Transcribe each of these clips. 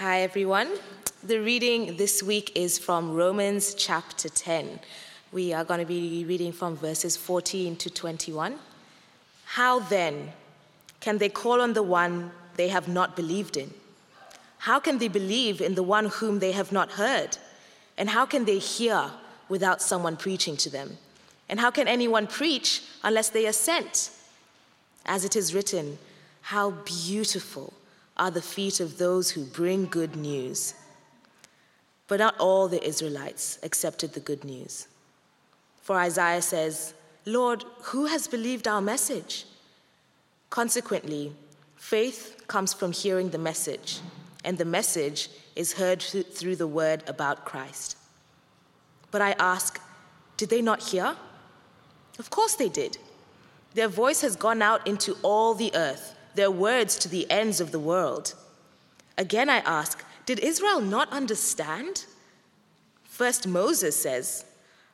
Hi, everyone. The reading this week is from Romans chapter 10. We are going to be reading from verses 14 to 21. How then can they call on the one they have not believed in? How can they believe in the one whom they have not heard? And how can they hear without someone preaching to them? And how can anyone preach unless they are sent? As it is written, how beautiful are the feet of those who bring good news. But not all the Israelites accepted the good news. For Isaiah says, Lord, who has believed our message? Consequently, faith comes from hearing the message, and the message is heard through the word about Christ. But I ask, did they not hear? Of course they did. Their voice has gone out into all the earth, their words to the ends of the world. Again, I ask, did Israel not understand? First, Moses says,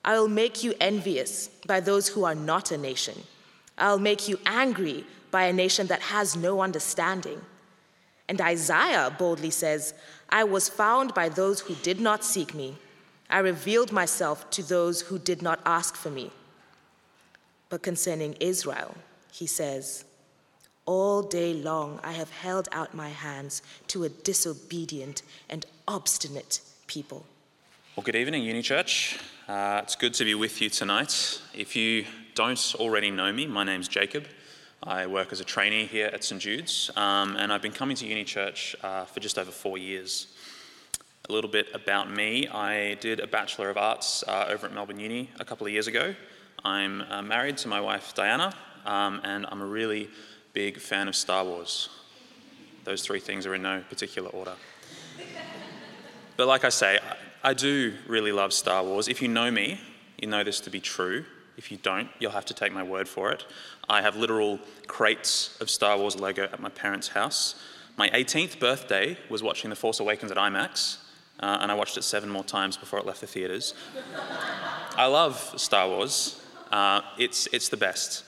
I will make you envious by those who are not a nation. I'll make you angry by a nation that has no understanding. And Isaiah boldly says, I was found by those who did not seek me. I revealed myself to those who did not ask for me. But concerning Israel, he says, All day long I have held out my hands to a disobedient and obstinate people. Well, good evening, Uni Church. Uh, it's good to be with you tonight. If you don't already know me, my name's Jakob. I work as a trainee here at St Jude's, um, and I've been coming to Uni Church uh, for just over four years. A little bit about me I did a Bachelor of Arts uh, over at Melbourne Uni a couple of years ago. I'm uh, married to my wife Diana, um, and I'm a really big fan of Star Wars. Those three things are in no particular order. but like I say, I, do really love Star Wars. If you know me, you know this to be true. If you don't, you'll have to take my word for it. I have literal crates of Star Wars Lego at my parents' house. My 18th birthday was watching The Force Awakens at IMAX, uh, and I watched it seven more times before it left the theatres. I love Star Wars, uh, it's, it's the best.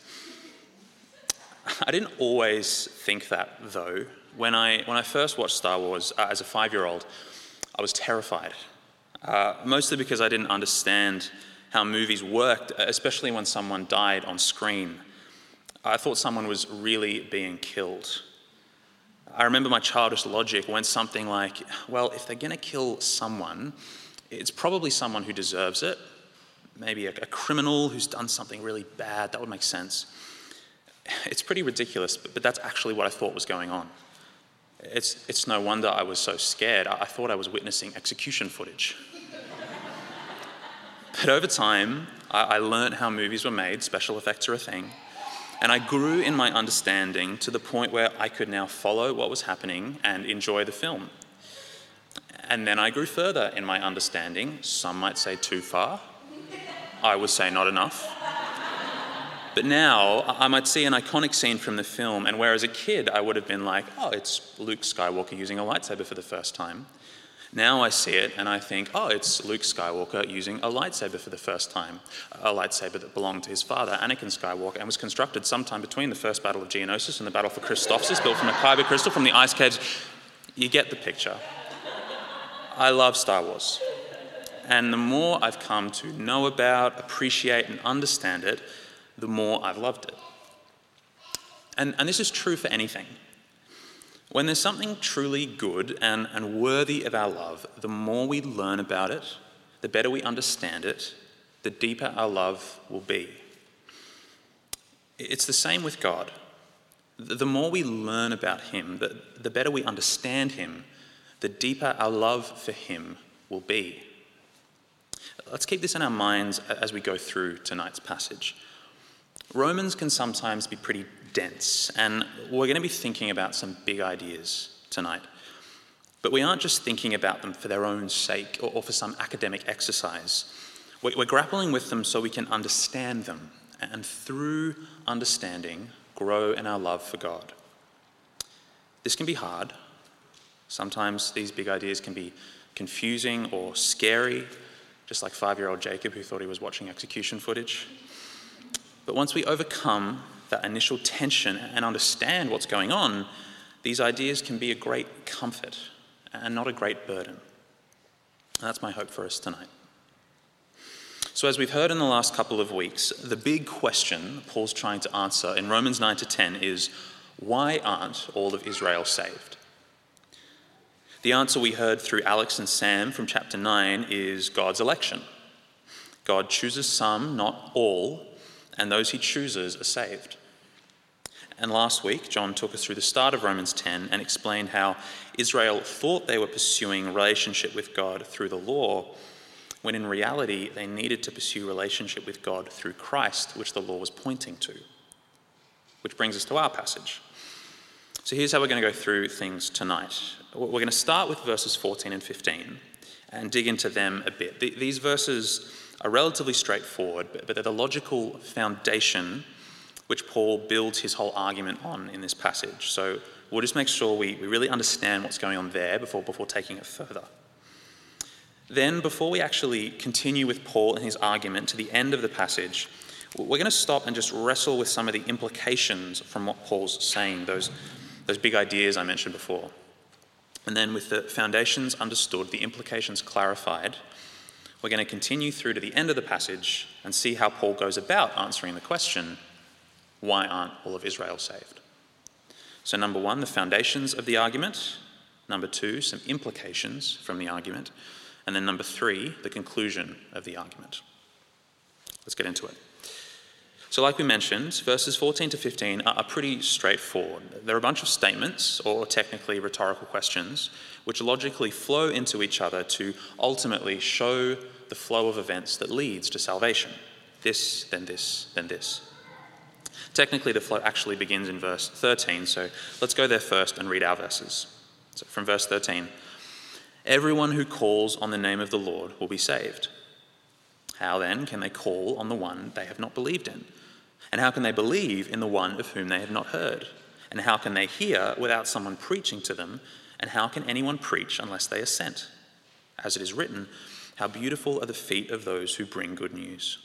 I didn't always think that, though. When I, when I first watched Star Wars uh, as a five year old, I was terrified, uh, mostly because I didn't understand how movies worked, especially when someone died on screen. I thought someone was really being killed. I remember my childish logic went something like, well, if they're going to kill someone, it's probably someone who deserves it, maybe a, a criminal who's done something really bad. That would make sense. It's pretty ridiculous, but, but that's actually what I thought was going on. It's, it's no wonder I was so scared. I, I thought I was witnessing execution footage. but over time, I, I learned how movies were made, special effects are a thing. And I grew in my understanding to the point where I could now follow what was happening and enjoy the film. And then I grew further in my understanding, some might say too far, I would say not enough. But now I might see an iconic scene from the film, and whereas a kid I would have been like, oh, it's Luke Skywalker using a lightsaber for the first time. Now I see it and I think, oh, it's Luke Skywalker using a lightsaber for the first time. A lightsaber that belonged to his father, Anakin Skywalker, and was constructed sometime between the first Battle of Geonosis and the Battle for Christophsis, built from a kyber crystal from the ice caves. You get the picture. I love Star Wars. And the more I've come to know about, appreciate, and understand it, the more I've loved it. And, and this is true for anything. When there's something truly good and, and worthy of our love, the more we learn about it, the better we understand it, the deeper our love will be. It's the same with God. The more we learn about Him, the, the better we understand Him, the deeper our love for Him will be. Let's keep this in our minds as we go through tonight's passage. Romans can sometimes be pretty dense, and we're going to be thinking about some big ideas tonight. But we aren't just thinking about them for their own sake or, for some academic exercise. We're grappling with them so we can understand them, and through understanding, grow in our love for God. This can be hard. Sometimes these big ideas can be confusing or scary just like five year old Jakob who thought he was watching execution footage. But once we overcome that initial tension and understand what's going on, these ideas can be a great comfort and not a great burden. That's my hope for us tonight. So, as we've heard in the last couple of weeks, the big question Paul's trying to answer in Romans 9 to 10 is why aren't all of Israel saved? The answer we heard through Alex and Sam from chapter 9 is God's election. God chooses some, not all, and those he chooses are saved. And last week, John took us through the start of Romans 10 and explained how Israel thought they were pursuing relationship with God through the law, when in reality they needed to pursue relationship with God through Christ, which the law was pointing to. Which brings us to our passage. So here's how we're going to go through things tonight. We're going to start with verses 14 and 15 and dig into them a bit. These verses are relatively straightforward, but they're the logical foundation which Paul builds his whole argument on in this passage. So we'll just make sure we, we really understand what's going on there before, before taking it further. Then, before we actually continue with Paul and his argument to the end of the passage, we're going to stop and just wrestle with some of the implications from what Paul's saying, those, those big ideas I mentioned before. And then, with the foundations understood, the implications clarified, we're going to continue through to the end of the passage and see how Paul goes about answering the question why aren't all of Israel saved? So, number one, the foundations of the argument. Number two, some implications from the argument. And then number three, the conclusion of the argument. Let's get into it. So, like we mentioned, verses 14 to 15 are pretty straightforward. They're a bunch of statements, or technically rhetorical questions, which logically flow into each other to ultimately show the flow of events that leads to salvation. This, then this, then this. Technically, the flow actually begins in verse 13, so let's go there first and read our verses. So, from verse 13 Everyone who calls on the name of the Lord will be saved. How then can they call on the one they have not believed in? And how can they believe in the one of whom they have not heard? And how can they hear without someone preaching to them? And how can anyone preach unless they are sent? As it is written, How beautiful are the feet of those who bring good news.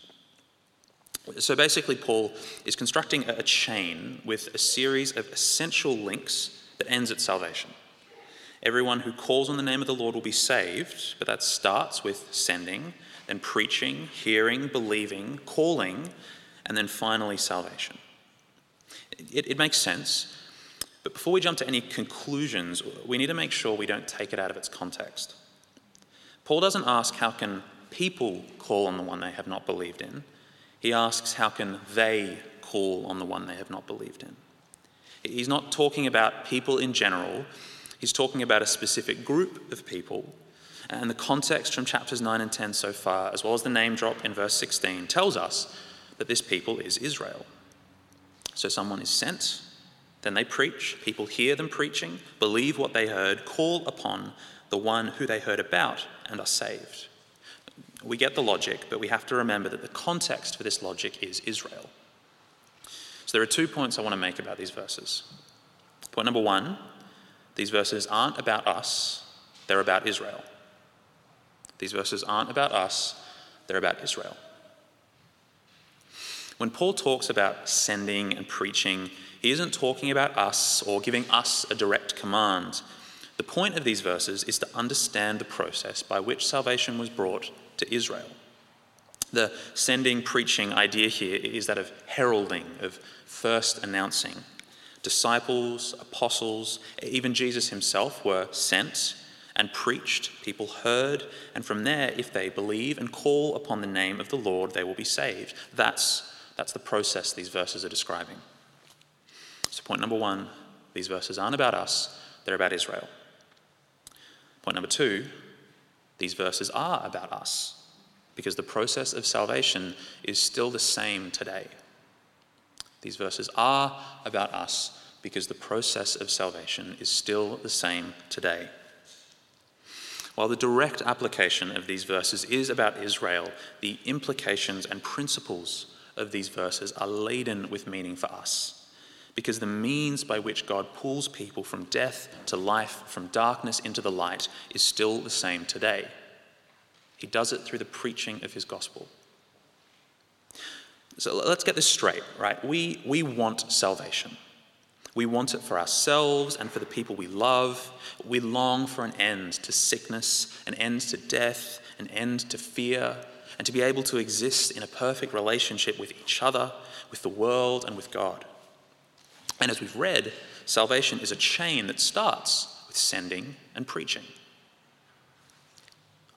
So basically, Paul is constructing a chain with a series of essential links that ends at salvation. Everyone who calls on the name of the Lord will be saved, but that starts with sending, then preaching, hearing, believing, calling, and then finally salvation. It, it, makes sense, but before we jump to any conclusions, we need to make sure we don't take it out of its context. Paul doesn't ask how can people call on the one they have not believed in. He asks, How can they call on the one they have not believed in? He's not talking about people in general, he's talking about a specific group of people. And the context from chapters 9 and 10 so far, as well as the name drop in verse 16, tells us that this people is Israel. So someone is sent, then they preach, people hear them preaching, believe what they heard, call upon the one who they heard about, and are saved. We get the logic, but we have to remember that the context for this logic is Israel. So there are two points I want to make about these verses. Point number one these verses aren't about us, they're about Israel. These verses aren't about us, they're about Israel. When Paul talks about sending and preaching, he isn't talking about us or giving us a direct command. The point of these verses is to understand the process by which salvation was brought to Israel. The sending, preaching idea here is that of heralding, of first announcing. Disciples, apostles, even Jesus himself were sent and preached. People heard, and from there, if they believe and call upon the name of the Lord, they will be saved. That's, that's the process these verses are describing. So, point number one these verses aren't about us, they're about Israel. Point number two these verses are about us because the process of salvation is still the same today. These verses are about us because the process of salvation is still the same today. While the direct application of these verses is about Israel, the implications and principles of these verses are laden with meaning for us because the means by which God pulls people from death to life, from darkness into the light, is still the same today. He does it through the preaching of his gospel. So let's get this straight, right? We, we want salvation. We want it for ourselves and for the people we love. We long for an end to sickness, an end to death, an end to fear, and to be able to exist in a perfect relationship with each other, with the world, and with God. And as we've read, salvation is a chain that starts with sending and preaching.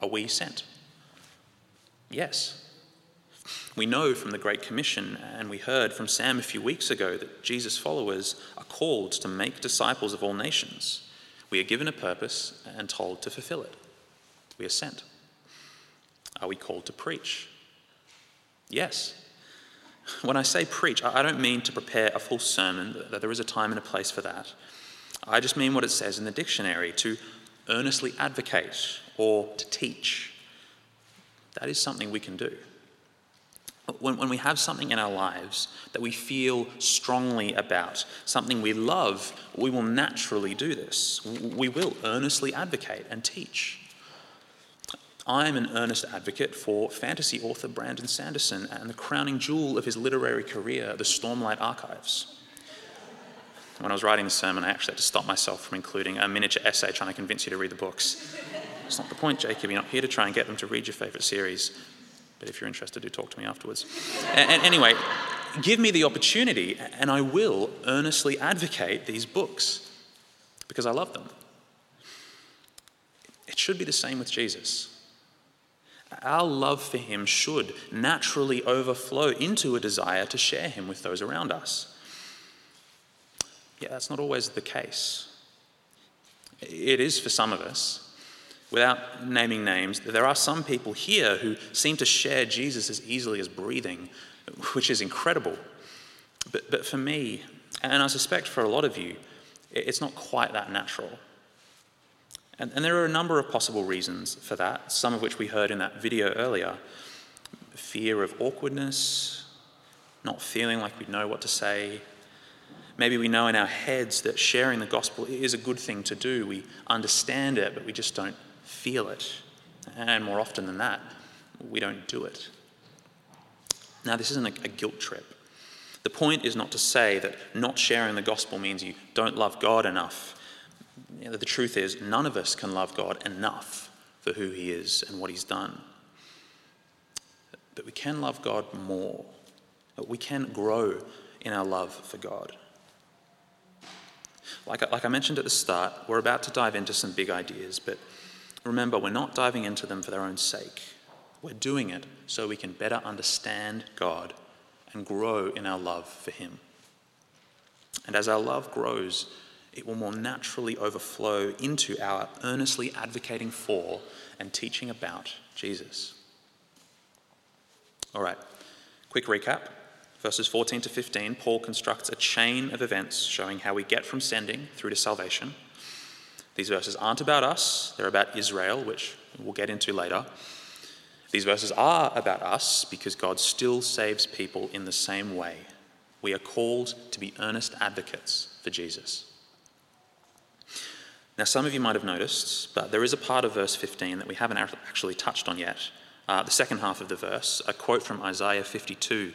Are we sent? Yes. We know from the Great Commission, and we heard from Sam a few weeks ago, that Jesus' followers are called to make disciples of all nations. We are given a purpose and told to fulfill it. We are sent. Are we called to preach? Yes. When I say preach, I don't mean to prepare a full sermon, that there is a time and a place for that. I just mean what it says in the dictionary to earnestly advocate or to teach. That is something we can do. When, when we have something in our lives that we feel strongly about, something we love, we will naturally do this. We will earnestly advocate and teach. I'm an earnest advocate for fantasy author Brandon Sanderson and the crowning jewel of his literary career, the Stormlight Archives. When I was writing the sermon, I actually had to stop myself from including a miniature essay trying to convince you to read the books. It's not the point, Jakob. You're not here to try and get them to read your favourite series. But if you're interested, do talk to me afterwards. and, and anyway, give me the opportunity, and I will earnestly advocate these books because I love them. It should be the same with Jesus. Our love for him should naturally overflow into a desire to share him with those around us. Yet that's not always the case. It is for some of us. Without naming names, there are some people here who seem to share Jesus as easily as breathing, which is incredible. But, but for me, and I suspect for a lot of you, it's not quite that natural. And, and there are a number of possible reasons for that, some of which we heard in that video earlier fear of awkwardness, not feeling like we know what to say. Maybe we know in our heads that sharing the gospel is a good thing to do. We understand it, but we just don't feel it. And more often than that, we don't do it. Now, this isn't a, a guilt trip. The point is not to say that not sharing the gospel means you don't love God enough you know, the truth is, none of us can love God enough for who He is and what He's done. But we can love God more. We can grow in our love for God. Like, like I mentioned at the start, we're about to dive into some big ideas, but remember, we're not diving into them for their own sake. We're doing it so we can better understand God and grow in our love for Him. And as our love grows, it will more naturally overflow into our earnestly advocating for and teaching about Jesus. All right, quick recap. Verses 14 to 15, Paul constructs a chain of events showing how we get from sending through to salvation. These verses aren't about us, they're about Israel, which we'll get into later. These verses are about us because God still saves people in the same way. We are called to be earnest advocates for Jesus. Now, some of you might have noticed, but there is a part of verse 15 that we haven't actually touched on yet. Uh, the second half of the verse, a quote from Isaiah 52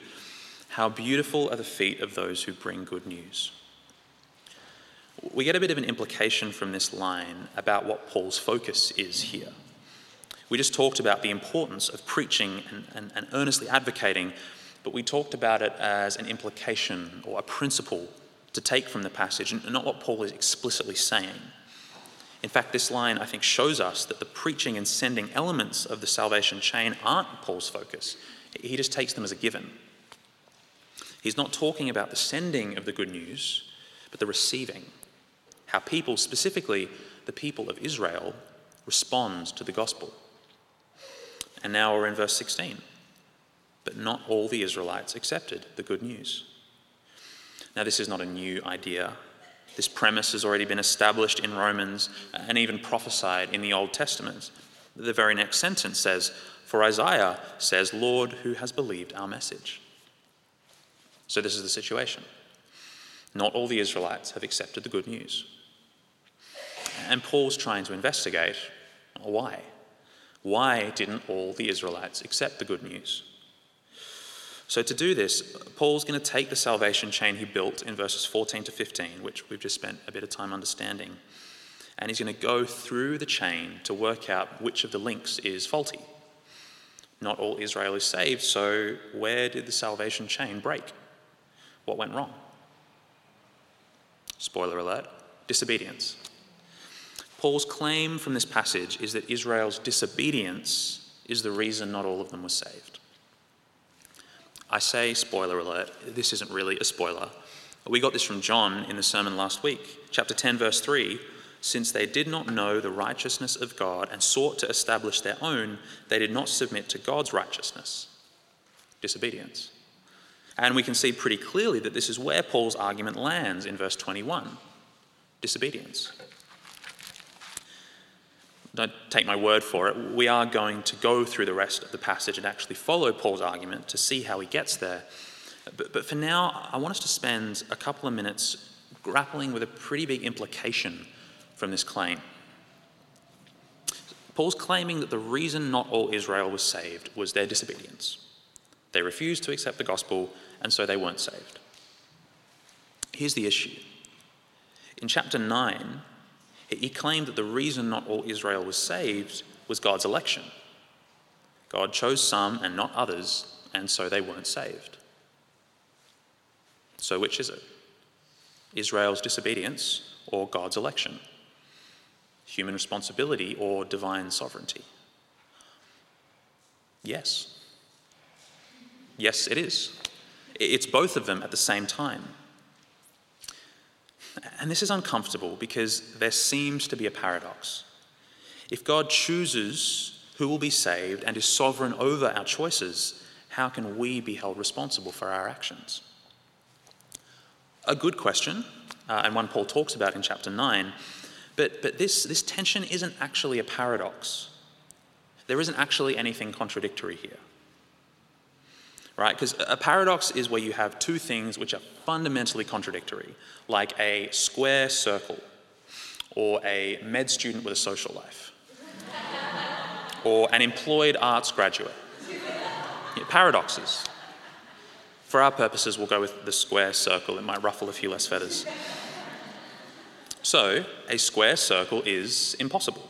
How beautiful are the feet of those who bring good news. We get a bit of an implication from this line about what Paul's focus is here. We just talked about the importance of preaching and, and, and earnestly advocating, but we talked about it as an implication or a principle to take from the passage, and not what Paul is explicitly saying. In fact, this line, I think, shows us that the preaching and sending elements of the salvation chain aren't Paul's focus. He just takes them as a given. He's not talking about the sending of the good news, but the receiving. How people, specifically the people of Israel, respond to the gospel. And now we're in verse 16. But not all the Israelites accepted the good news. Now, this is not a new idea this premise has already been established in Romans and even prophesied in the Old Testament. The very next sentence says, For Isaiah says, Lord, who has believed our message? So this is the situation. Not all the Israelites have accepted the good news. And Paul's trying to investigate why. Why didn't all the Israelites accept the good news? So, to do this, Paul's going to take the salvation chain he built in verses 14 to 15, which we've just spent a bit of time understanding, and he's going to go through the chain to work out which of the links is faulty. Not all Israel is saved, so where did the salvation chain break? What went wrong? Spoiler alert disobedience. Paul's claim from this passage is that Israel's disobedience is the reason not all of them were saved. I say spoiler alert, this isn't really a spoiler. We got this from John in the sermon last week, chapter 10, verse 3. Since they did not know the righteousness of God and sought to establish their own, they did not submit to God's righteousness. Disobedience. And we can see pretty clearly that this is where Paul's argument lands in verse 21 disobedience. Don't take my word for it. We are going to go through the rest of the passage and actually follow Paul's argument to see how he gets there. But, but for now, I want us to spend a couple of minutes grappling with a pretty big implication from this claim. Paul's claiming that the reason not all Israel was saved was their disobedience. They refused to accept the gospel, and so they weren't saved. Here's the issue. In chapter 9, he claimed that the reason not all Israel was saved was God's election. God chose some and not others, and so they weren't saved. So, which is it? Israel's disobedience or God's election? Human responsibility or divine sovereignty? Yes. Yes, it is. It's both of them at the same time. And this is uncomfortable because there seems to be a paradox. If God chooses who will be saved and is sovereign over our choices, how can we be held responsible for our actions? A good question, uh, and one Paul talks about in chapter 9, but, but this, this tension isn't actually a paradox. There isn't actually anything contradictory here right? Because a paradox is where you have two things which are fundamentally contradictory, like a square circle, or a med student with a social life, or an employed arts graduate. Yeah, paradoxes. For our purposes, we'll go with the square circle. It might ruffle a few less feathers. So, a square circle is impossible.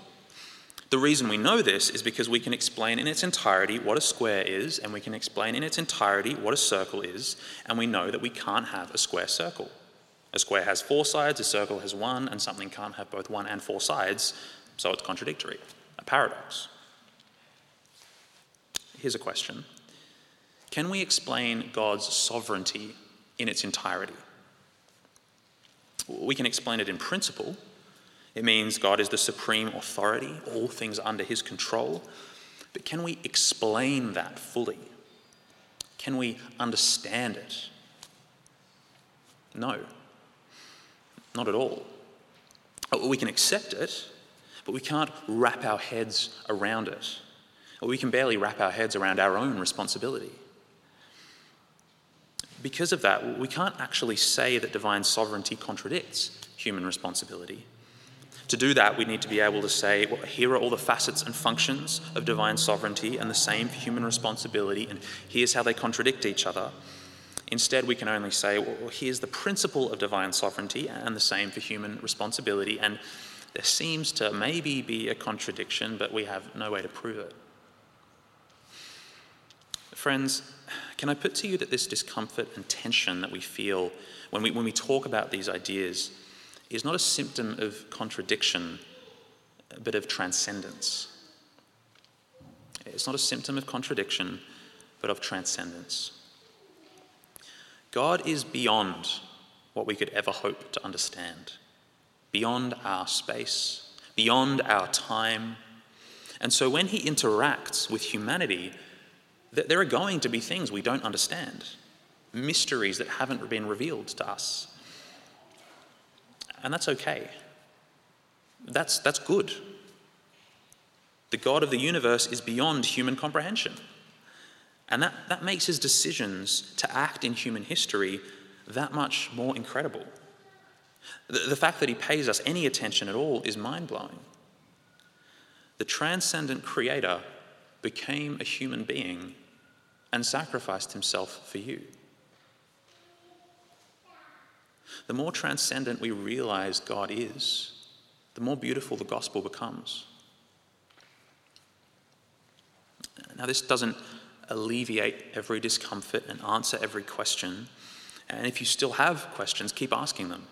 The reason we know this is because we can explain in its entirety what a square is, and we can explain in its entirety what a circle is, and we know that we can't have a square circle. A square has four sides, a circle has one, and something can't have both one and four sides, so it's contradictory, a paradox. Here's a question Can we explain God's sovereignty in its entirety? We can explain it in principle it means God is the supreme authority, all things under his control. But can we explain that fully? Can we understand it? No, not at all. We can accept it, but we can't wrap our heads around it. We can barely wrap our heads around our own responsibility. Because of that, we can't actually say that divine sovereignty contradicts human responsibility. To do that, we need to be able to say, well, here are all the facets and functions of divine sovereignty and the same for human responsibility, and here's how they contradict each other. Instead, we can only say, well, here's the principle of divine sovereignty and the same for human responsibility, and there seems to maybe be a contradiction, but we have no way to prove it. Friends, can I put to you that this discomfort and tension that we feel when we, when we talk about these ideas is not a symptom of contradiction, but of transcendence. It's not a symptom of contradiction, but of transcendence. God is beyond what we could ever hope to understand, beyond our space, beyond our time. And so when he interacts with humanity, there are going to be things we don't understand, mysteries that haven't been revealed to us. And that's okay. That's, that's good. The God of the universe is beyond human comprehension. And that, that makes his decisions to act in human history that much more incredible. The, the fact that he pays us any attention at all is mind blowing. The transcendent creator became a human being and sacrificed himself for you. The more transcendent we realize God is, the more beautiful the gospel becomes. Now, this doesn't alleviate every discomfort and answer every question. And if you still have questions, keep asking them.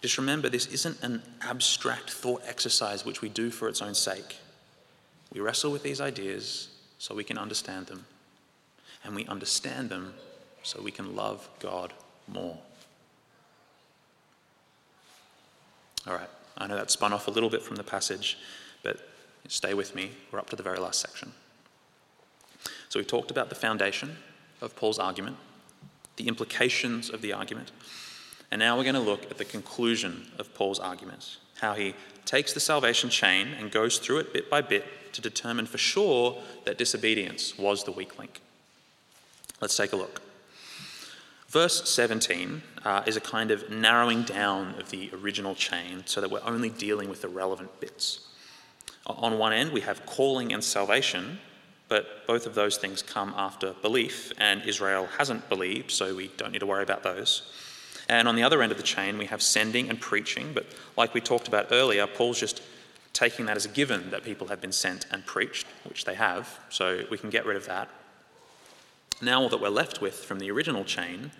Just remember, this isn't an abstract thought exercise which we do for its own sake. We wrestle with these ideas so we can understand them, and we understand them so we can love God more. All right, I know that spun off a little bit from the passage, but stay with me. We're up to the very last section. So we've talked about the foundation of Paul's argument, the implications of the argument, and now we're going to look at the conclusion of Paul's argument, how he takes the salvation chain and goes through it bit by bit to determine for sure that disobedience was the weak link. Let's take a look. Verse 17 uh, is a kind of narrowing down of the original chain so that we're only dealing with the relevant bits. On one end, we have calling and salvation, but both of those things come after belief, and Israel hasn't believed, so we don't need to worry about those. And on the other end of the chain, we have sending and preaching, but like we talked about earlier, Paul's just taking that as a given that people have been sent and preached, which they have, so we can get rid of that. Now, all that we're left with from the original chain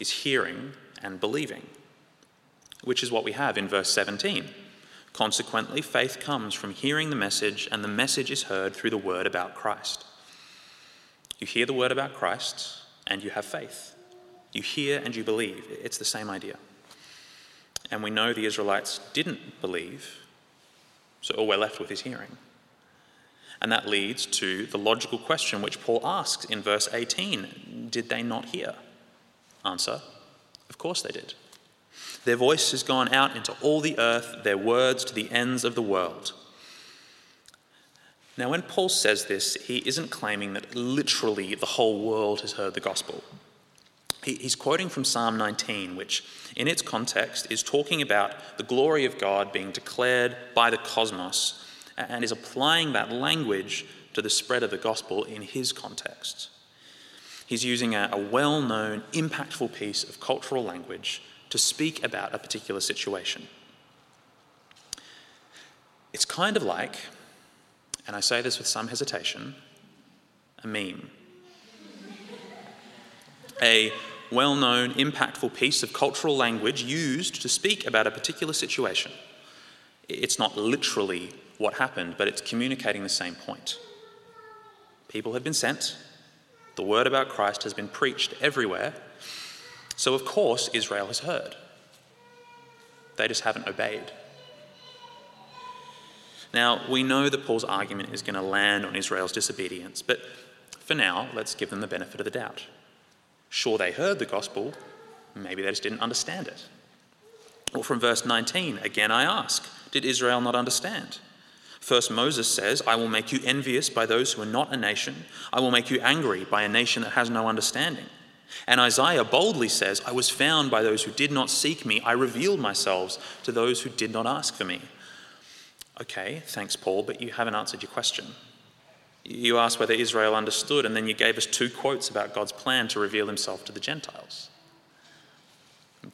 is hearing and believing, which is what we have in verse 17. Consequently, faith comes from hearing the message, and the message is heard through the word about Christ. You hear the word about Christ, and you have faith. You hear and you believe. It's the same idea. And we know the Israelites didn't believe, so all we're left with is hearing. And that leads to the logical question which Paul asks in verse 18 Did they not hear? Answer Of course they did. Their voice has gone out into all the earth, their words to the ends of the world. Now, when Paul says this, he isn't claiming that literally the whole world has heard the gospel. He's quoting from Psalm 19, which, in its context, is talking about the glory of God being declared by the cosmos and is applying that language to the spread of the gospel in his context. He's using a, well known, impactful piece of cultural language to speak about a particular situation. It's kind of like, and I say this with some hesitation, a meme. A well known, impactful piece of cultural language used to speak about a particular situation. It's not literally what happened, but it's communicating the same point. People have been sent, the word about Christ has been preached everywhere, so, of course, Israel has heard. They just haven't obeyed. Now, we know that Paul's argument is going to land on Israel's disobedience, but for now, let's give them the benefit of the doubt. Sure, they heard the gospel, maybe they just didn't understand it. Or from verse 19, again I ask, did Israel not understand? First, Moses says, I will make you envious by those who are not a nation. I will make you angry by a nation that has no understanding. And Isaiah boldly says, I was found by those who did not seek me. I revealed myself to those who did not ask for me. Okay, thanks, Paul, but you haven't answered your question. You asked whether Israel understood, and then you gave us two quotes about God's plan to reveal himself to the Gentiles.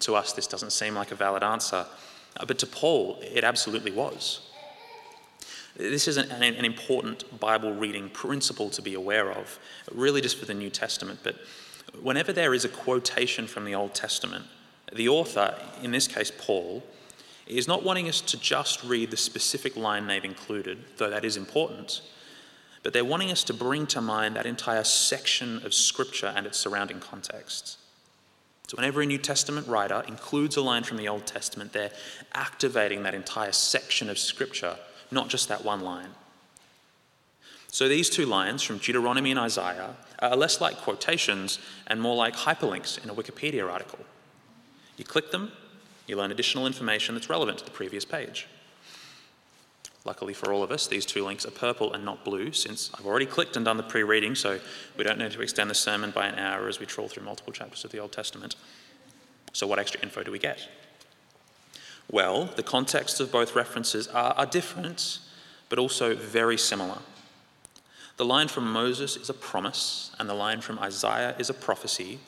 To us, this doesn't seem like a valid answer, but to Paul, it absolutely was. This is an, an, important Bible reading principle to be aware of, really just for the New Testament, but whenever there is a quotation from the Old Testament, the author, in this case Paul, is not wanting us to just read the specific line they've included, though that is important, but they're wanting us to bring to mind that entire section of Scripture and its surrounding context. So, whenever a New Testament writer includes a line from the Old Testament, they're activating that entire section of Scripture, not just that one line. So these two lines from Deuteronomy and Isaiah are less like quotations and more like hyperlinks in a Wikipedia article. You click them, you learn additional information that's relevant to the previous page. Luckily for all of us, these two links are purple and not blue, since I've already clicked and done the pre reading, so we don't need to extend the sermon by an hour as we trawl through multiple chapters of the Old Testament. So, what extra info do we get? Well, the contexts of both references are, are different, but also very similar. The line from Moses is a promise, and the line from Isaiah is a prophecy,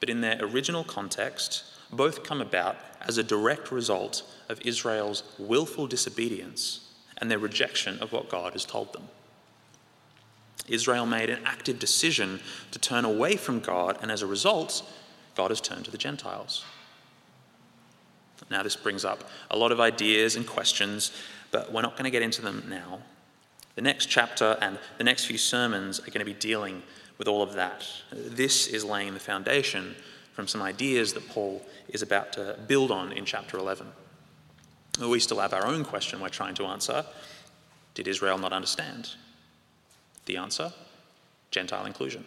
but in their original context, both come about as a direct result of Israel's willful disobedience and their rejection of what God has told them. Israel made an active decision to turn away from God, and as a result, God has turned to the Gentiles. Now, this brings up a lot of ideas and questions, but we're not going to get into them now. The next chapter and the next few sermons are going to be dealing with all of that. This is laying the foundation from some ideas that Paul is about to build on in chapter 11. We still have our own question we're trying to answer Did Israel not understand? The answer Gentile inclusion.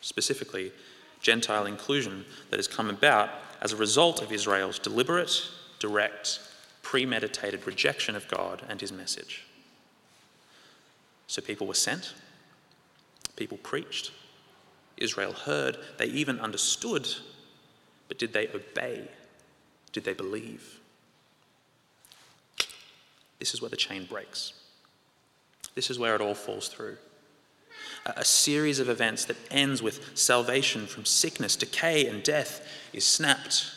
Specifically, Gentile inclusion that has come about as a result of Israel's deliberate, direct, premeditated rejection of God and his message. So people were sent, people preached, Israel heard, they even understood, but did they obey? Did they believe? This is where the chain breaks. This is where it all falls through. A series of events that ends with salvation from sickness, decay, and death is snapped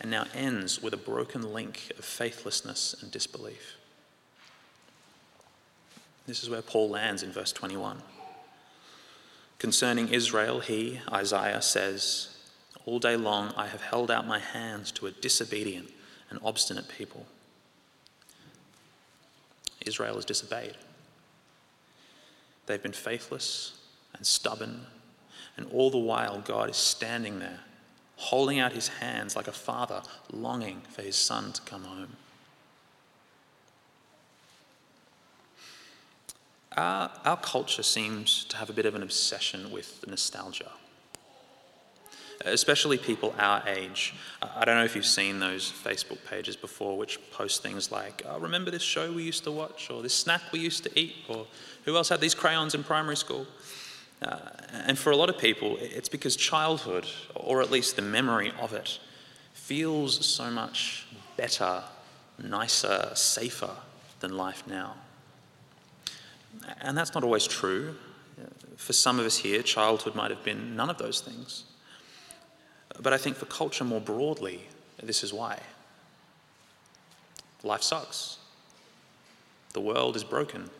and now ends with a broken link of faithlessness and disbelief. This is where Paul lands in verse 21. Concerning Israel, he, Isaiah, says, All day long I have held out my hands to a disobedient and obstinate people. Israel has disobeyed. They've been faithless and stubborn, and all the while God is standing there, holding out his hands like a father longing for his son to come home. Our, our culture seems to have a bit of an obsession with nostalgia, especially people our age. I don't know if you've seen those Facebook pages before, which post things like, oh, Remember this show we used to watch, or this snack we used to eat, or who else had these crayons in primary school? Uh, and for a lot of people, it's because childhood, or at least the memory of it, feels so much better, nicer, safer than life now. And that's not always true. For some of us here, childhood might have been none of those things. But I think for culture more broadly, this is why. Life sucks. The world is broken.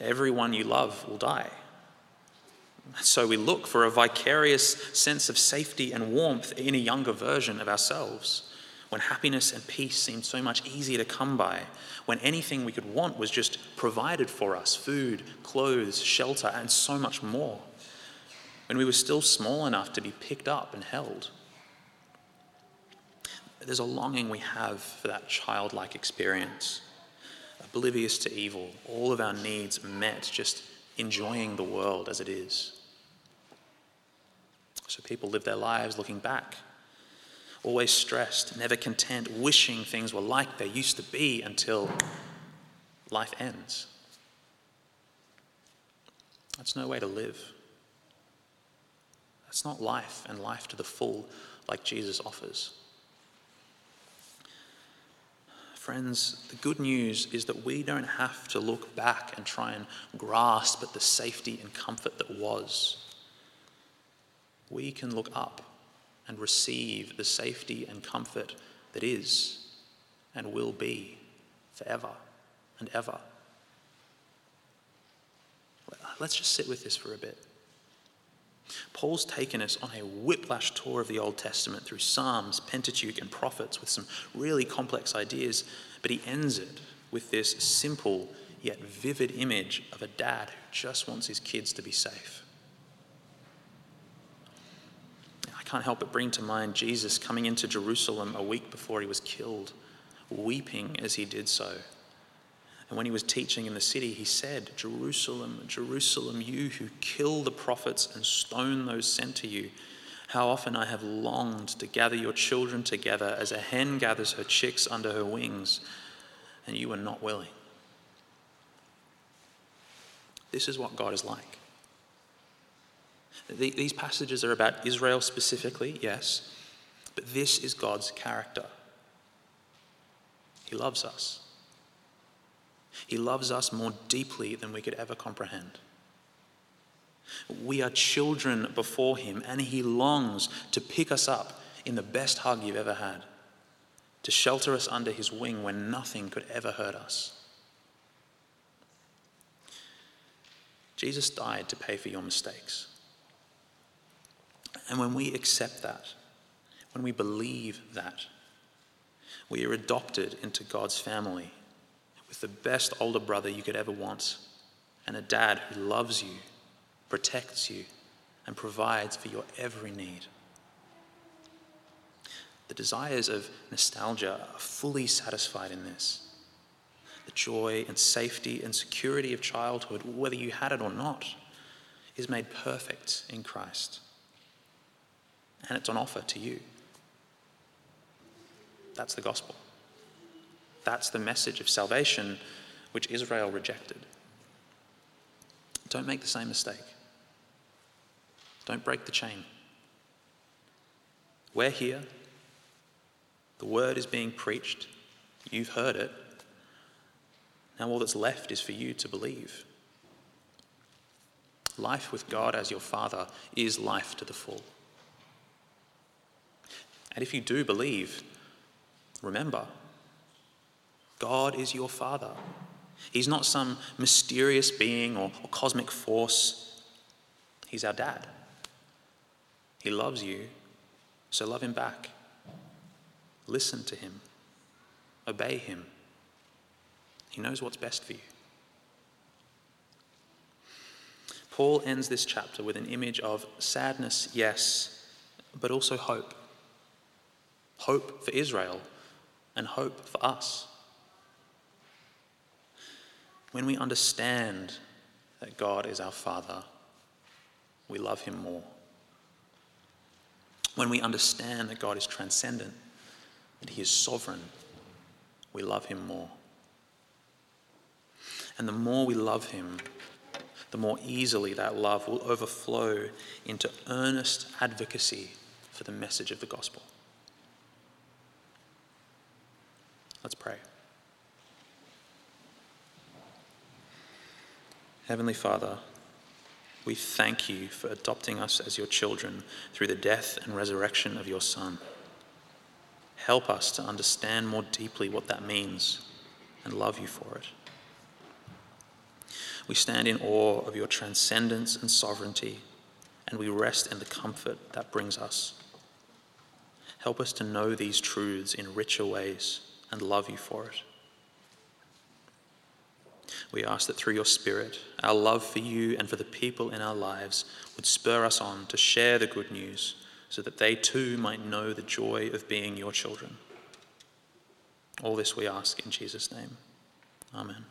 Everyone you love will die. So we look for a vicarious sense of safety and warmth in a younger version of ourselves when happiness and peace seemed so much easier to come by, when anything we could want was just provided for us food, clothes, shelter, and so much more, when we were still small enough to be picked up and held. There's a longing we have for that childlike experience, oblivious to evil, all of our needs met, just enjoying the world as it is. So people live their lives looking back always stressed, never content, wishing things were like they used to be until life ends. That's no way to live. That's not life and life to the full like Jesus offers. Friends, the good news is that we don't have to look back and try and grasp at the safety and comfort that was. We can look up and receive the safety and comfort that is and will be forever and ever. Let's just sit with this for a bit. Paul's taken us on a whiplash tour of the Old Testament through Psalms, Pentateuch, and prophets with some really complex ideas, but he ends it with this simple yet vivid image of a dad who just wants his kids to be safe. I can't help but bring to mind Jesus coming into Jerusalem a week before he was killed, weeping as he did so. And when he was teaching in the city, he said, Jerusalem, Jerusalem, you who kill the prophets and stone those sent to you, how often I have longed to gather your children together as a hen gathers her chicks under her wings, and you were not willing. This is what God is like. These passages are about Israel specifically, yes, but this is God's character. He loves us. He loves us more deeply than we could ever comprehend. We are children before Him, and He longs to pick us up in the best hug you've ever had, to shelter us under His wing when nothing could ever hurt us. Jesus died to pay for your mistakes. And when we accept that, when we believe that, we are adopted into God's family with the best older brother you could ever want and a dad who loves you, protects you, and provides for your every need. The desires of nostalgia are fully satisfied in this. The joy and safety and security of childhood, whether you had it or not, is made perfect in Christ. And it's on offer to you. That's the gospel. That's the message of salvation which Israel rejected. Don't make the same mistake. Don't break the chain. We're here. The word is being preached. You've heard it. Now, all that's left is for you to believe. Life with God as your Father is life to the full. And if you do believe, remember, God is your Father. He's not some mysterious being or, or cosmic force. He's our dad. He loves you, so love him back. Listen to him, obey him. He knows what's best for you. Paul ends this chapter with an image of sadness, yes, but also hope. Hope for Israel and hope for us. When we understand that God is our Father, we love Him more. When we understand that God is transcendent, that He is sovereign, we love Him more. And the more we love Him, the more easily that love will overflow into earnest advocacy for the message of the gospel. Let's pray. Heavenly Father, we thank you for adopting us as your children through the death and resurrection of your Son. Help us to understand more deeply what that means and love you for it. We stand in awe of your transcendence and sovereignty, and we rest in the comfort that brings us. Help us to know these truths in richer ways and love you for it. We ask that through your Spirit, our love for you and for the people in our lives would spur us on to share the good news so that they too might know the joy of being your children. All this we ask in Jesus' name. Amen.